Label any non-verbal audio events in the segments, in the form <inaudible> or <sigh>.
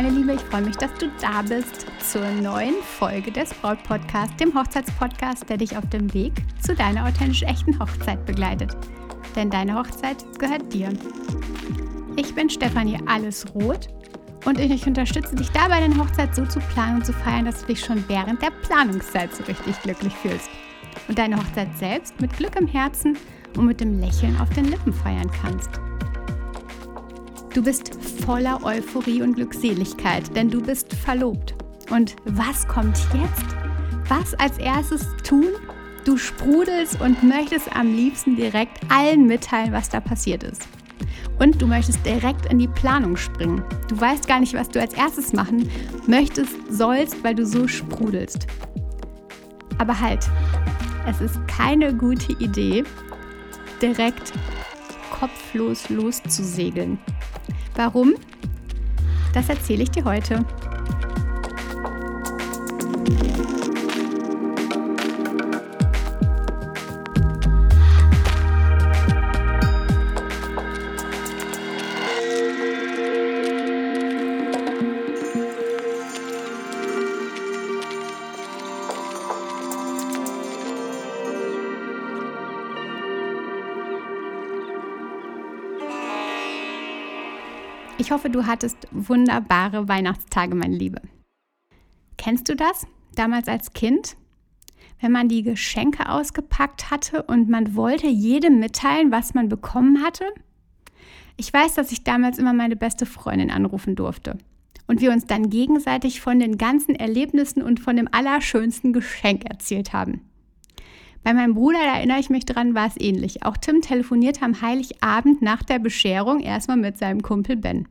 meine Liebe, ich freue mich, dass du da bist zur neuen Folge des Braut Podcast, dem Hochzeitspodcast, der dich auf dem Weg zu deiner authentisch echten Hochzeit begleitet. Denn deine Hochzeit gehört dir. Ich bin Stefanie Allesroth und ich unterstütze dich dabei, deine Hochzeit so zu planen und zu feiern, dass du dich schon während der Planungszeit so richtig glücklich fühlst und deine Hochzeit selbst mit Glück im Herzen und mit dem Lächeln auf den Lippen feiern kannst. Du bist voller Euphorie und Glückseligkeit, denn du bist verlobt. Und was kommt jetzt? Was als erstes tun? Du sprudelst und möchtest am liebsten direkt allen mitteilen, was da passiert ist. Und du möchtest direkt in die Planung springen. Du weißt gar nicht, was du als erstes machen möchtest, sollst, weil du so sprudelst. Aber halt, es ist keine gute Idee, direkt kopflos loszusegeln. Warum? Das erzähle ich dir heute. Ich hoffe, du hattest wunderbare Weihnachtstage, meine Liebe. Kennst du das? Damals als Kind? Wenn man die Geschenke ausgepackt hatte und man wollte jedem mitteilen, was man bekommen hatte? Ich weiß, dass ich damals immer meine beste Freundin anrufen durfte und wir uns dann gegenseitig von den ganzen Erlebnissen und von dem allerschönsten Geschenk erzählt haben. Bei meinem Bruder, da erinnere ich mich dran, war es ähnlich. Auch Tim telefonierte am Heiligabend nach der Bescherung erstmal mit seinem Kumpel Ben.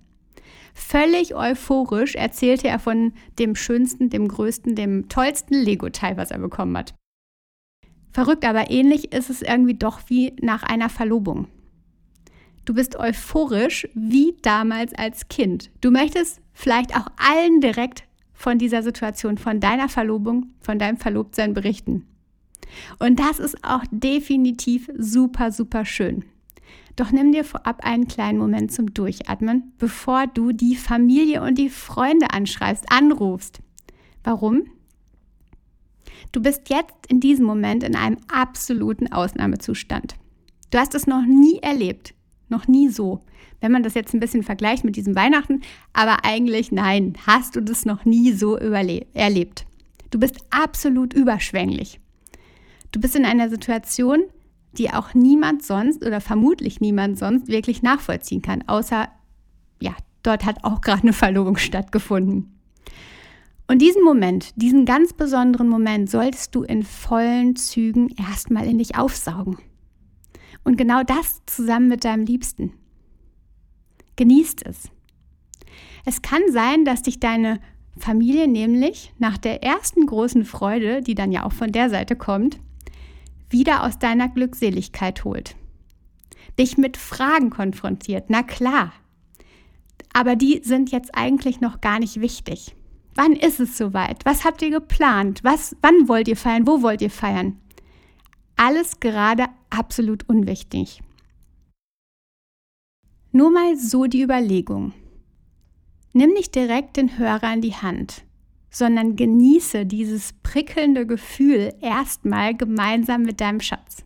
Völlig euphorisch erzählte er von dem schönsten, dem größten, dem tollsten Lego-Teil, was er bekommen hat. Verrückt, aber ähnlich ist es irgendwie doch wie nach einer Verlobung. Du bist euphorisch wie damals als Kind. Du möchtest vielleicht auch allen direkt von dieser Situation, von deiner Verlobung, von deinem Verlobtsein berichten. Und das ist auch definitiv super, super schön. Doch nimm dir vorab einen kleinen Moment zum Durchatmen, bevor du die Familie und die Freunde anschreibst, anrufst. Warum? Du bist jetzt in diesem Moment in einem absoluten Ausnahmezustand. Du hast es noch nie erlebt, noch nie so. Wenn man das jetzt ein bisschen vergleicht mit diesem Weihnachten, aber eigentlich nein, hast du das noch nie so erlebt. Du bist absolut überschwänglich. Du bist in einer Situation, die auch niemand sonst oder vermutlich niemand sonst wirklich nachvollziehen kann, außer, ja, dort hat auch gerade eine Verlobung stattgefunden. Und diesen Moment, diesen ganz besonderen Moment solltest du in vollen Zügen erstmal in dich aufsaugen. Und genau das zusammen mit deinem Liebsten. Genießt es. Es kann sein, dass dich deine Familie nämlich nach der ersten großen Freude, die dann ja auch von der Seite kommt, wieder aus deiner Glückseligkeit holt. Dich mit Fragen konfrontiert, na klar. Aber die sind jetzt eigentlich noch gar nicht wichtig. Wann ist es soweit? Was habt ihr geplant? Was, wann wollt ihr feiern? Wo wollt ihr feiern? Alles gerade absolut unwichtig. Nur mal so die Überlegung. Nimm nicht direkt den Hörer in die Hand sondern genieße dieses prickelnde Gefühl erstmal gemeinsam mit deinem Schatz.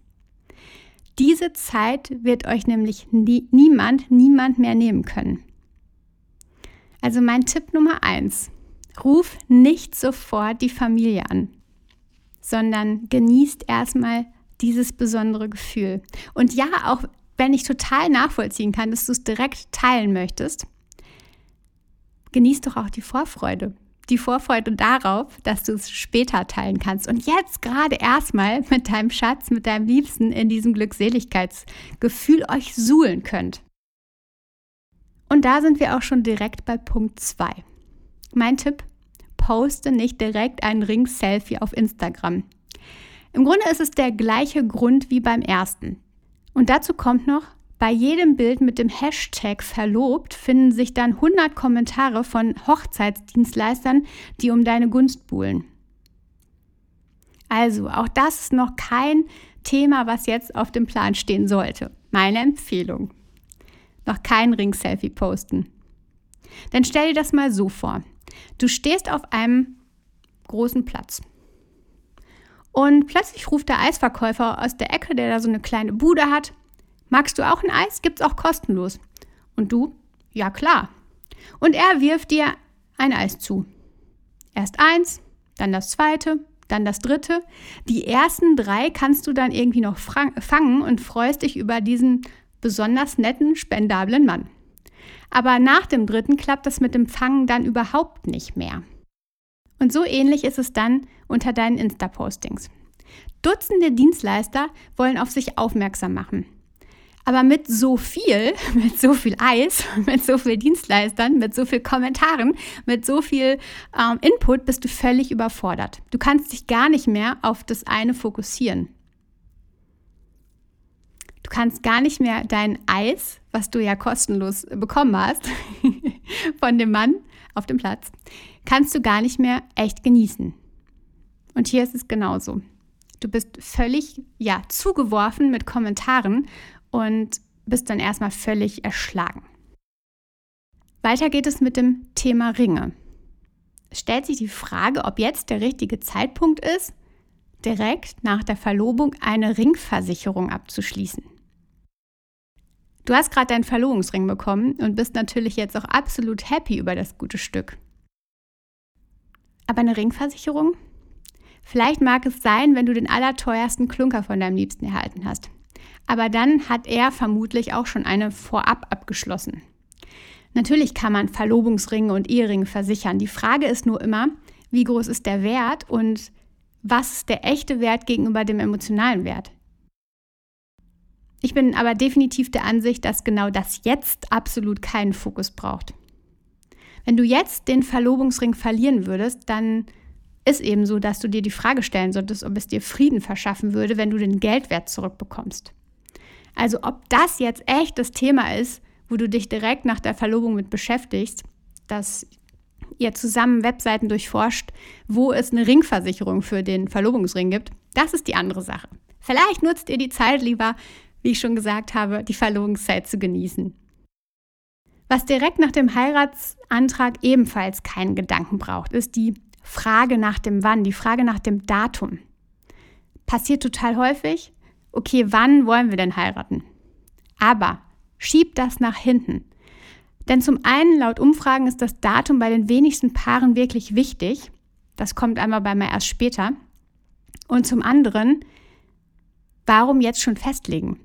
Diese Zeit wird euch nämlich nie, niemand, niemand mehr nehmen können. Also mein Tipp Nummer eins: Ruf nicht sofort die Familie an, sondern genießt erstmal dieses besondere Gefühl. Und ja, auch wenn ich total nachvollziehen kann, dass du es direkt teilen möchtest, genießt doch auch die Vorfreude die Vorfreude darauf, dass du es später teilen kannst. Und jetzt gerade erstmal mit deinem Schatz, mit deinem Liebsten in diesem Glückseligkeitsgefühl euch suhlen könnt. Und da sind wir auch schon direkt bei Punkt 2. Mein Tipp, poste nicht direkt ein Ring-Selfie auf Instagram. Im Grunde ist es der gleiche Grund wie beim ersten. Und dazu kommt noch, bei jedem Bild mit dem Hashtag verlobt finden sich dann 100 Kommentare von Hochzeitsdienstleistern, die um deine Gunst buhlen. Also, auch das ist noch kein Thema, was jetzt auf dem Plan stehen sollte. Meine Empfehlung. Noch kein Ring-Selfie posten. Denn stell dir das mal so vor. Du stehst auf einem großen Platz. Und plötzlich ruft der Eisverkäufer aus der Ecke, der da so eine kleine Bude hat. Magst du auch ein Eis? Gibt's auch kostenlos. Und du? Ja, klar. Und er wirft dir ein Eis zu. Erst eins, dann das zweite, dann das dritte. Die ersten drei kannst du dann irgendwie noch fangen und freust dich über diesen besonders netten, spendablen Mann. Aber nach dem dritten klappt das mit dem Fangen dann überhaupt nicht mehr. Und so ähnlich ist es dann unter deinen Insta-Postings. Dutzende Dienstleister wollen auf sich aufmerksam machen. Aber mit so viel, <laughs> mit so viel Eis, <laughs> mit so viel Dienstleistern, mit so viel Kommentaren, mit so viel ähm, Input bist du völlig überfordert. Du kannst dich gar nicht mehr auf das eine fokussieren. Du kannst gar nicht mehr dein Eis, was du ja kostenlos bekommen hast, <laughs> von dem Mann auf dem Platz, kannst du gar nicht mehr echt genießen. Und hier ist es genauso. Du bist völlig, ja, zugeworfen mit Kommentaren und bist dann erstmal völlig erschlagen. Weiter geht es mit dem Thema Ringe. Es stellt sich die Frage, ob jetzt der richtige Zeitpunkt ist, direkt nach der Verlobung eine Ringversicherung abzuschließen. Du hast gerade deinen Verlobungsring bekommen und bist natürlich jetzt auch absolut happy über das gute Stück. Aber eine Ringversicherung? Vielleicht mag es sein, wenn du den allerteuersten Klunker von deinem Liebsten erhalten hast. Aber dann hat er vermutlich auch schon eine vorab abgeschlossen. Natürlich kann man Verlobungsringe und Eheringe versichern. Die Frage ist nur immer, wie groß ist der Wert und was ist der echte Wert gegenüber dem emotionalen Wert? Ich bin aber definitiv der Ansicht, dass genau das jetzt absolut keinen Fokus braucht. Wenn du jetzt den Verlobungsring verlieren würdest, dann ist eben so, dass du dir die Frage stellen solltest, ob es dir Frieden verschaffen würde, wenn du den Geldwert zurückbekommst. Also ob das jetzt echt das Thema ist, wo du dich direkt nach der Verlobung mit beschäftigst, dass ihr zusammen Webseiten durchforscht, wo es eine Ringversicherung für den Verlobungsring gibt, das ist die andere Sache. Vielleicht nutzt ihr die Zeit lieber, wie ich schon gesagt habe, die Verlobungszeit zu genießen. Was direkt nach dem Heiratsantrag ebenfalls keinen Gedanken braucht, ist die Frage nach dem Wann, die Frage nach dem Datum. Passiert total häufig. Okay, wann wollen wir denn heiraten? Aber schiebt das nach hinten. Denn zum einen, laut Umfragen, ist das Datum bei den wenigsten Paaren wirklich wichtig. Das kommt einmal bei mir erst später. Und zum anderen, warum jetzt schon festlegen?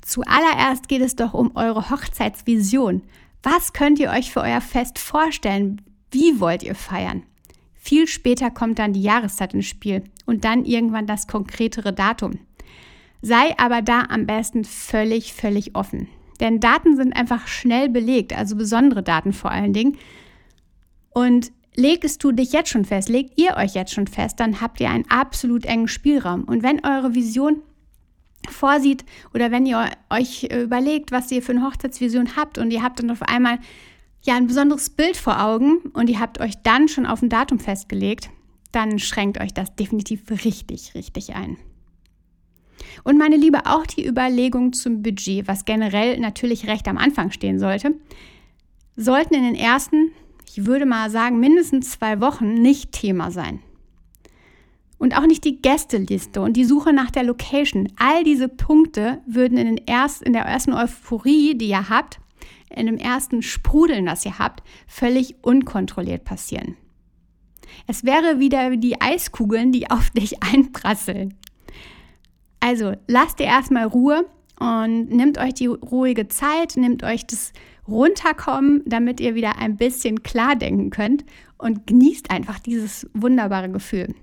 Zuallererst geht es doch um eure Hochzeitsvision. Was könnt ihr euch für euer Fest vorstellen? Wie wollt ihr feiern? Viel später kommt dann die Jahreszeit ins Spiel und dann irgendwann das konkretere Datum. Sei aber da am besten völlig, völlig offen. Denn Daten sind einfach schnell belegt, also besondere Daten vor allen Dingen. Und legst du dich jetzt schon fest, legt ihr euch jetzt schon fest, dann habt ihr einen absolut engen Spielraum. Und wenn eure Vision vorsieht oder wenn ihr euch überlegt, was ihr für eine Hochzeitsvision habt und ihr habt dann auf einmal ja ein besonderes Bild vor Augen und ihr habt euch dann schon auf ein Datum festgelegt, dann schränkt euch das definitiv richtig, richtig ein. Und meine Liebe, auch die Überlegung zum Budget, was generell natürlich recht am Anfang stehen sollte, sollten in den ersten, ich würde mal sagen, mindestens zwei Wochen nicht Thema sein. Und auch nicht die Gästeliste und die Suche nach der Location. All diese Punkte würden in, den erst, in der ersten Euphorie, die ihr habt, in dem ersten Sprudeln, das ihr habt, völlig unkontrolliert passieren. Es wäre wieder wie die Eiskugeln, die auf dich <laughs> einprasseln. Also lasst ihr erstmal Ruhe und nehmt euch die ruhige Zeit, nehmt euch das Runterkommen, damit ihr wieder ein bisschen klar denken könnt und genießt einfach dieses wunderbare Gefühl.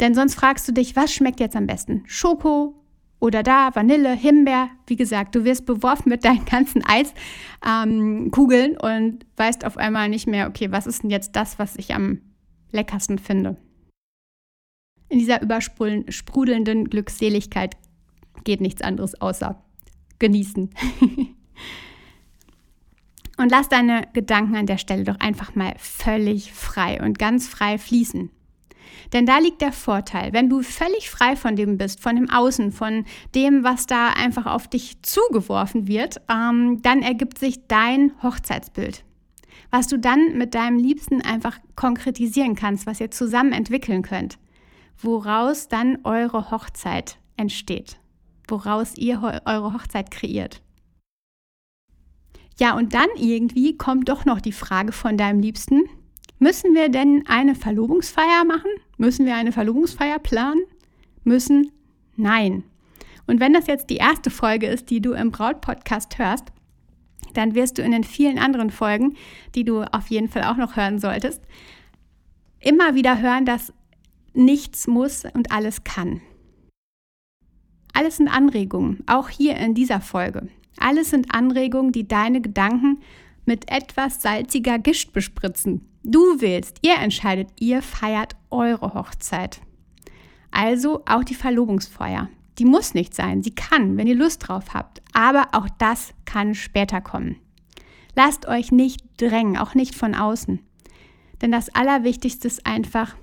Denn sonst fragst du dich, was schmeckt jetzt am besten? Schoko oder da Vanille, Himbeer. Wie gesagt, du wirst beworfen mit deinen ganzen Eiskugeln ähm, und weißt auf einmal nicht mehr, okay, was ist denn jetzt das, was ich am leckersten finde? In dieser übersprudelnden Glückseligkeit geht nichts anderes außer genießen. <laughs> und lass deine Gedanken an der Stelle doch einfach mal völlig frei und ganz frei fließen. Denn da liegt der Vorteil. Wenn du völlig frei von dem bist, von dem Außen, von dem, was da einfach auf dich zugeworfen wird, ähm, dann ergibt sich dein Hochzeitsbild. Was du dann mit deinem Liebsten einfach konkretisieren kannst, was ihr zusammen entwickeln könnt. Woraus dann eure Hochzeit entsteht. Woraus ihr eure Hochzeit kreiert. Ja, und dann irgendwie kommt doch noch die Frage von deinem Liebsten, müssen wir denn eine Verlobungsfeier machen? Müssen wir eine Verlobungsfeier planen? Müssen? Nein. Und wenn das jetzt die erste Folge ist, die du im Braut-Podcast hörst, dann wirst du in den vielen anderen Folgen, die du auf jeden Fall auch noch hören solltest, immer wieder hören, dass nichts muss und alles kann. Alles sind Anregungen, auch hier in dieser Folge. Alles sind Anregungen, die deine Gedanken mit etwas salziger Gischt bespritzen. Du willst, ihr entscheidet, ihr feiert eure Hochzeit. Also auch die Verlobungsfeier. Die muss nicht sein, sie kann, wenn ihr Lust drauf habt. Aber auch das kann später kommen. Lasst euch nicht drängen, auch nicht von außen. Denn das Allerwichtigste ist einfach,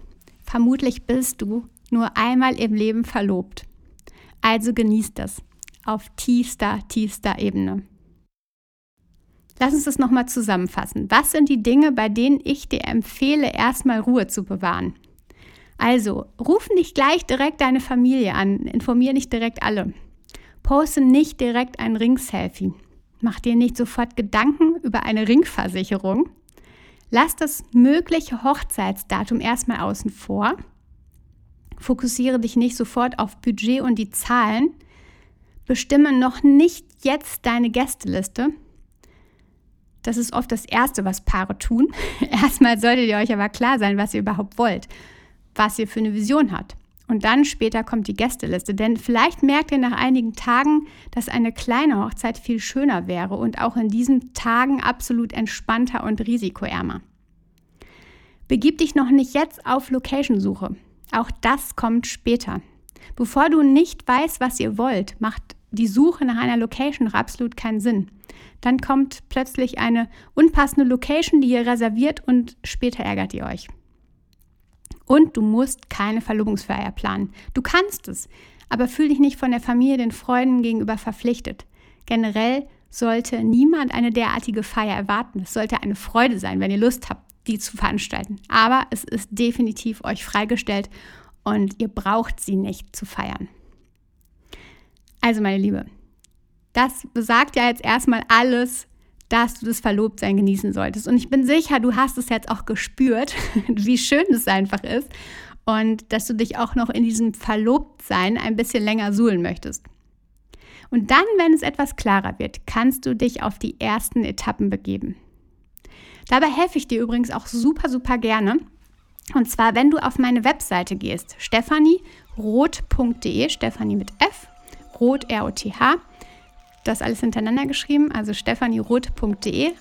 vermutlich bist du nur einmal im Leben verlobt. Also genießt das auf tiefster, tiefster Ebene. Lass uns das nochmal zusammenfassen. Was sind die Dinge, bei denen ich dir empfehle, erstmal Ruhe zu bewahren? Also, ruf nicht gleich direkt deine Familie an, informiere nicht direkt alle. Poste nicht direkt ein Ring-Selfie. Mach dir nicht sofort Gedanken über eine Ringversicherung. Lass das mögliche Hochzeitsdatum erstmal außen vor. Fokussiere dich nicht sofort auf Budget und die Zahlen, Bestimme noch nicht jetzt deine Gästeliste. Das ist oft das Erste, was Paare tun. <laughs> Erstmal solltet ihr euch aber klar sein, was ihr überhaupt wollt, was ihr für eine Vision habt. Und dann später kommt die Gästeliste. Denn vielleicht merkt ihr nach einigen Tagen, dass eine kleine Hochzeit viel schöner wäre und auch in diesen Tagen absolut entspannter und risikoärmer. Begib dich noch nicht jetzt auf Location-Suche. Auch das kommt später. Bevor du nicht weißt, was ihr wollt, macht die Suche nach einer Location noch absolut keinen Sinn. Dann kommt plötzlich eine unpassende Location, die ihr reserviert und später ärgert ihr euch. Und du musst keine Verlobungsfeier planen. Du kannst es, aber fühl dich nicht von der Familie, den Freunden gegenüber verpflichtet. Generell sollte niemand eine derartige Feier erwarten. Es sollte eine Freude sein, wenn ihr Lust habt, die zu veranstalten. Aber es ist definitiv euch freigestellt und ihr braucht sie nicht zu feiern. Also, meine Liebe, das besagt ja jetzt erstmal alles, dass du das Verlobtsein genießen solltest. Und ich bin sicher, du hast es jetzt auch gespürt, <laughs> wie schön es einfach ist und dass du dich auch noch in diesem Verlobtsein ein bisschen länger suhlen möchtest. Und dann, wenn es etwas klarer wird, kannst du dich auf die ersten Etappen begeben. Dabei helfe ich dir übrigens auch super, super gerne. Und zwar, wenn du auf meine Webseite gehst, stephanieroth.de, Stephanie mit F Roth, R-O-T-H. Das alles hintereinander geschrieben, also stephanieroth.de.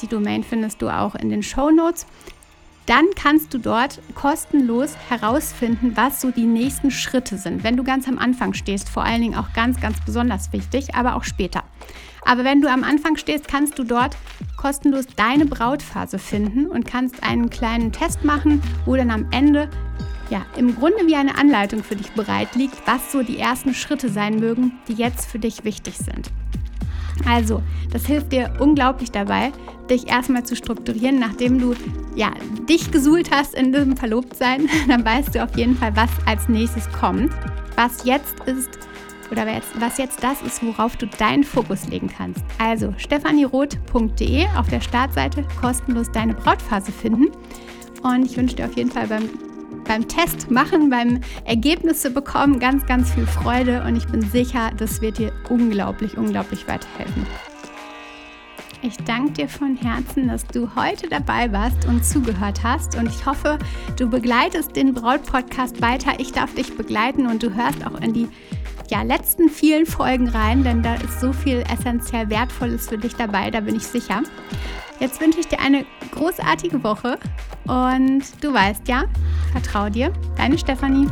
Die Domain findest du auch in den Show Notes. Dann kannst du dort kostenlos herausfinden, was so die nächsten Schritte sind. Wenn du ganz am Anfang stehst, vor allen Dingen auch ganz, ganz besonders wichtig, aber auch später. Aber wenn du am Anfang stehst, kannst du dort kostenlos deine Brautphase finden und kannst einen kleinen Test machen, wo dann am Ende ja, im Grunde wie eine Anleitung für dich bereit liegt, was so die ersten Schritte sein mögen, die jetzt für dich wichtig sind. Also, das hilft dir unglaublich dabei, dich erstmal zu strukturieren, nachdem du ja, dich gesuhlt hast in diesem Verlobtsein, <laughs> dann weißt du auf jeden Fall, was als nächstes kommt. Was jetzt ist oder was jetzt das ist, worauf du deinen Fokus legen kannst. Also stephanieroth.de auf der Startseite kostenlos deine Brautphase finden. Und ich wünsche dir auf jeden Fall beim beim Test machen, beim Ergebnisse bekommen ganz, ganz viel Freude und ich bin sicher, das wird dir unglaublich, unglaublich weiterhelfen. Ich danke dir von Herzen, dass du heute dabei warst und zugehört hast. Und ich hoffe, du begleitest den Braut-Podcast weiter. Ich darf dich begleiten und du hörst auch in die ja, letzten vielen Folgen rein, denn da ist so viel essentiell Wertvolles für dich dabei, da bin ich sicher. Jetzt wünsche ich dir eine großartige Woche und du weißt ja, vertrau dir, deine Stefanie.